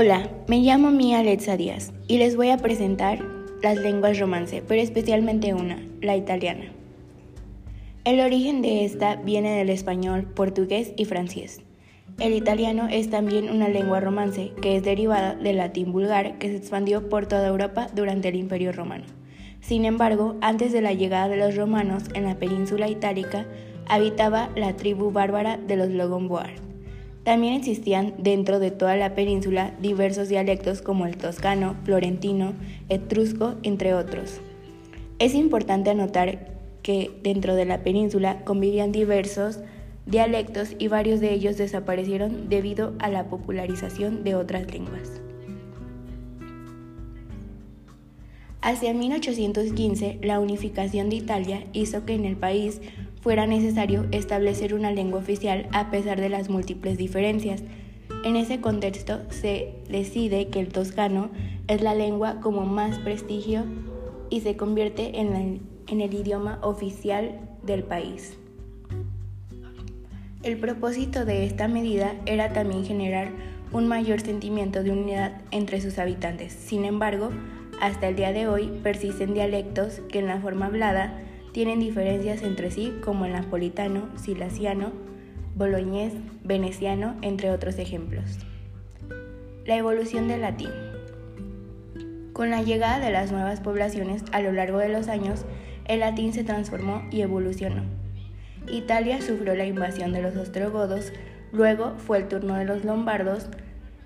Hola, me llamo Mía Alexa Díaz y les voy a presentar las lenguas romance, pero especialmente una, la italiana. El origen de esta viene del español, portugués y francés. El italiano es también una lengua romance que es derivada del latín vulgar que se expandió por toda Europa durante el Imperio Romano. Sin embargo, antes de la llegada de los romanos en la península itálica, habitaba la tribu bárbara de los Logomboard también existían dentro de toda la península diversos dialectos como el toscano, florentino, etrusco, entre otros. Es importante anotar que dentro de la península convivían diversos dialectos y varios de ellos desaparecieron debido a la popularización de otras lenguas. Hacia 1815, la unificación de Italia hizo que en el país fuera necesario establecer una lengua oficial a pesar de las múltiples diferencias. En ese contexto se decide que el toscano es la lengua como más prestigio y se convierte en, en el idioma oficial del país. El propósito de esta medida era también generar un mayor sentimiento de unidad entre sus habitantes. Sin embargo, hasta el día de hoy persisten dialectos que en la forma hablada tienen diferencias entre sí como el napolitano, silasiano, boloñés, veneciano, entre otros ejemplos. La evolución del latín. Con la llegada de las nuevas poblaciones a lo largo de los años, el latín se transformó y evolucionó. Italia sufrió la invasión de los ostrogodos, luego fue el turno de los lombardos,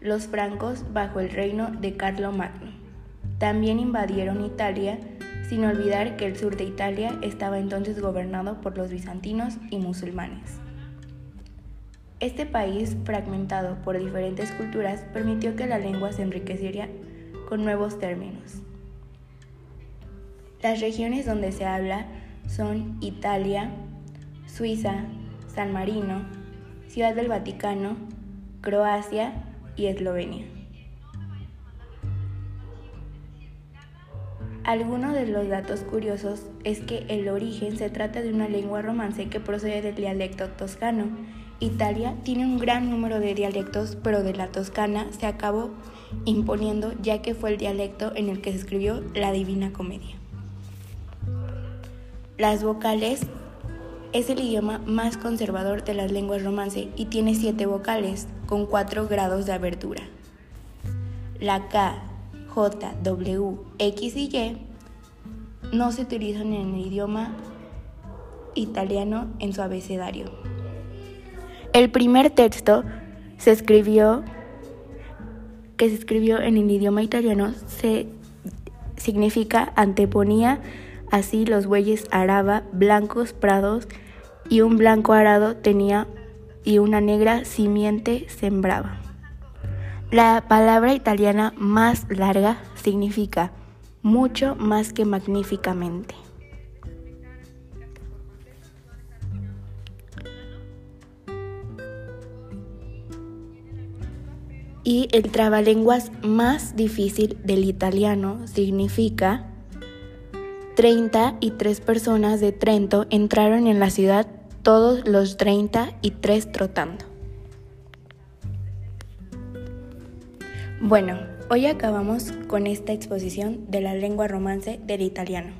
los francos bajo el reino de Carlo Magno. También invadieron Italia, sin olvidar que el sur de Italia estaba entonces gobernado por los bizantinos y musulmanes. Este país, fragmentado por diferentes culturas, permitió que la lengua se enriqueciera con nuevos términos. Las regiones donde se habla son Italia, Suiza, San Marino, Ciudad del Vaticano, Croacia y Eslovenia. Alguno de los datos curiosos es que el origen se trata de una lengua romance que procede del dialecto toscano. Italia tiene un gran número de dialectos, pero de la toscana se acabó imponiendo ya que fue el dialecto en el que se escribió la Divina Comedia. Las vocales es el idioma más conservador de las lenguas romance y tiene siete vocales con cuatro grados de abertura. La K, J, W, X y Y no se utilizan en el idioma italiano en su abecedario. El primer texto se escribió que se escribió en el idioma italiano se significa anteponía así los bueyes araba blancos prados y un blanco arado tenía y una negra simiente sembraba. La palabra italiana más larga significa mucho más que magníficamente. Y el trabalenguas más difícil del italiano significa 33 personas de Trento entraron en la ciudad, todos los 33 trotando. Bueno, hoy acabamos con esta exposición de la lengua romance del italiano.